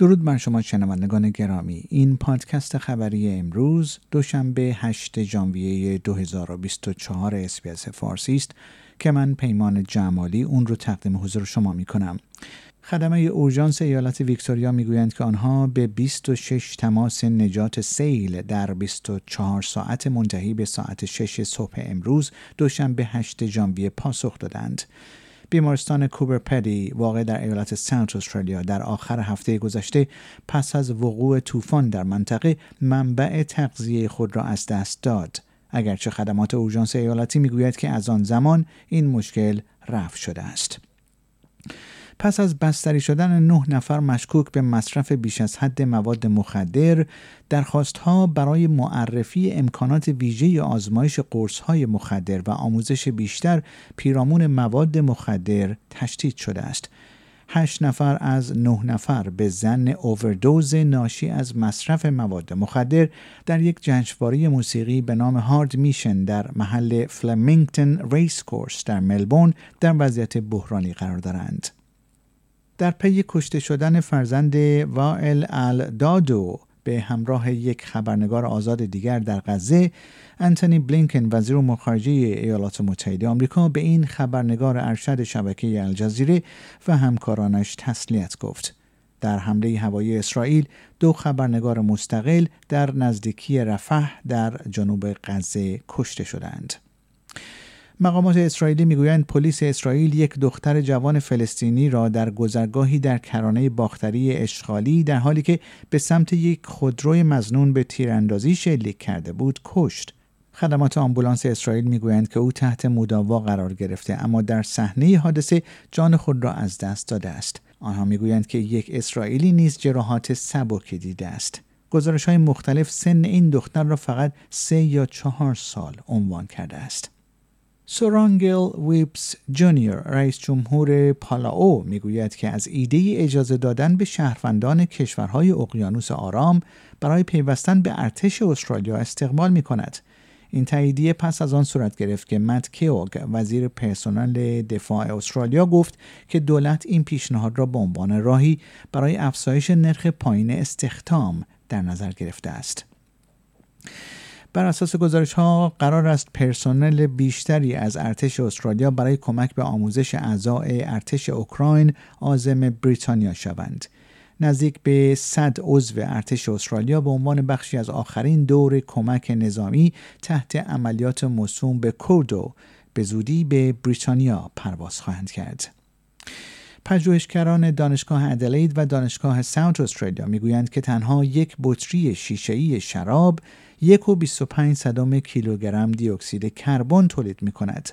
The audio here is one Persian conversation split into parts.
درود بر شما شنوندگان گرامی این پادکست خبری امروز دوشنبه 8 ژانویه 2024 SBS فارسی است که من پیمان جمالی اون رو تقدیم حضور شما می کنم خدمه اورژانس ایالت ویکتوریا می‌گویند که آنها به 26 تماس نجات سیل در 24 ساعت منتهی به ساعت 6 صبح امروز دوشنبه 8 ژانویه پاسخ دادند. بیمارستان کوبرپدی واقع در ایالت ساوت استرالیا در آخر هفته گذشته پس از وقوع طوفان در منطقه منبع تغذیه خود را از دست داد. اگرچه خدمات اورژانس ایالتی می‌گوید که از آن زمان این مشکل رفع شده است. پس از بستری شدن نه نفر مشکوک به مصرف بیش از حد مواد مخدر درخواستها برای معرفی امکانات ویژه آزمایش قرصهای مخدر و آموزش بیشتر پیرامون مواد مخدر تشدید شده است هشت نفر از نه نفر به ظن اوردوز ناشی از مصرف مواد مخدر در یک جشنواره موسیقی به نام Hard Mission در محل Flemington Racecourse در ملبورن در وضعیت بحرانی قرار دارند. در پی کشته شدن فرزند وائل الدحدوح به همراه یک خبرنگار آزاد دیگر در غزه انتونی بلینکن وزیر امور خارجه ایالات متحده آمریکا به این خبرنگار ارشد شبکه الجزیره و همکارانش تسلیت گفت. در حمله هوایی اسرائیل دو خبرنگار مستقل در نزدیکی رفح در جنوب غزه کشته شدند. مقامات اسرائیلی می‌گویند پلیس اسرائیل یک دختر جوان فلسطینی را در گذرگاهی در کرانه باختری اشغالی در حالی که به سمت یک خودروی مزنون به تیراندازی شلیک کرده بود کشت. خدمات آمبولانس اسرائیل می‌گویند که او تحت مداوا قرار گرفته اما در صحنه حادثه جان خود را از دست داده است. آنها می‌گویند که یک اسرائیلی نیز جراحات سبکی دیده است. گزارش های مختلف سن این دختر را فقط سه یا چهار سال عنوان کرده است. سورانگل ویپس جونیور رئیس جمهور پالاو می‌گوید که از ایده اجازه دادن به شهروندان کشورهای اقیانوس آرام برای پیوستن به ارتش استرالیا استقبال می کند. این تاییدیه پس از آن صورت گرفت که مت کیوگ وزیر پرسنل دفاع استرالیا گفت که دولت این پیشنهاد را به عنوان راهی برای افزایش نرخ پایین استخدام در نظر گرفته است. بر اساس گزارش ها قرار است پرسنل بیشتری از ارتش استرالیا برای کمک به آموزش اعضای ارتش اوکراین آزم بریتانیا شوند. نزدیک به 100 عضو ارتش استرالیا به عنوان بخشی از آخرین دور کمک نظامی تحت عملیات موسوم به کوردو به زودی به بریتانیا پرواز خواهند کرد. پژوهشگران دانشگاه ادلید و دانشگاه ساوت استرالیا می‌گویند که تنها یک بطری شیشه‌ای شراب یک و 25 صدام کیلوگرم دیوکسید کربن تولید می کند.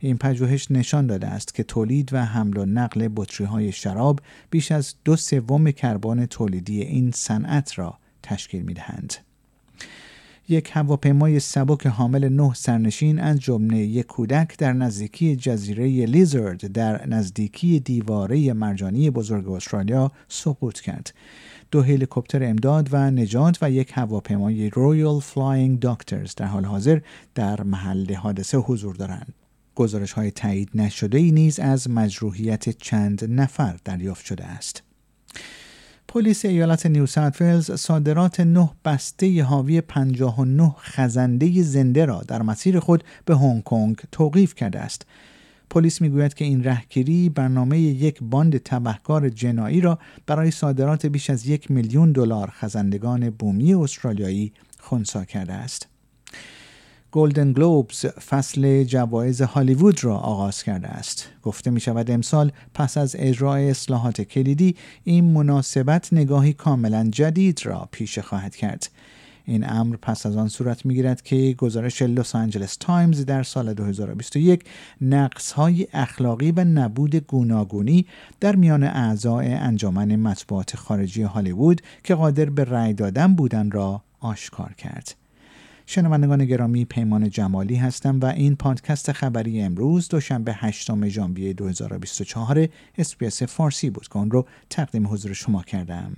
این پژوهش نشان داده است که تولید و حمل و نقل بطری های شراب بیش از دو سوم کربن تولیدی این صنعت را تشکیل می دهند. یک هواپیمای سبک حامل نه سرنشین از جمله یک کودک در نزدیکی جزیره لیزرد در نزدیکی دیواره مرجانی بزرگ استرالیا سقوط کرد. دو هلیکوپتر امداد و نجات و یک هواپیمای Royal Flying Doctors در حال حاضر در محل حادثه حضور دارند. گزارش های تایید نشده ای نیز از مجروحیت چند نفر دریافت شده است. پلیس ایالت نیو ساوت صادرات نه بسته حاوی 59 خزنده زنده را در مسیر خود به هنگ کنگ توقیف کرده است. پلیس می‌گوید که این رهگیری برنامه یک باند تبهکار جنایی را برای صادرات بیش از یک میلیون دلار خزندگان بومی استرالیایی خونسا کرده است. Golden Globes فصل جوایز هالیوود را آغاز کرده است. گفته می شود امسال پس از اجرای اصلاحات کلیدی این مناسبت نگاهی کاملا جدید را پیش خواهد کرد. این امر پس از آن صورت می‌گیرد که گزارش لس آنجلس تایمز در سال 2021 نقص های اخلاقی و نبود گوناگونی در میان اعضای انجمن مطبوعات خارجی هالیوود که قادر به رأی دادن بودن را آشکار کرد. شنوندگان گرامی پیمان جمالی هستم و این پادکست خبری امروز دوشنبه 8 ژانویه 2024 اسپیس فارسی بود که آن رو تقدیم حضور شما کردم.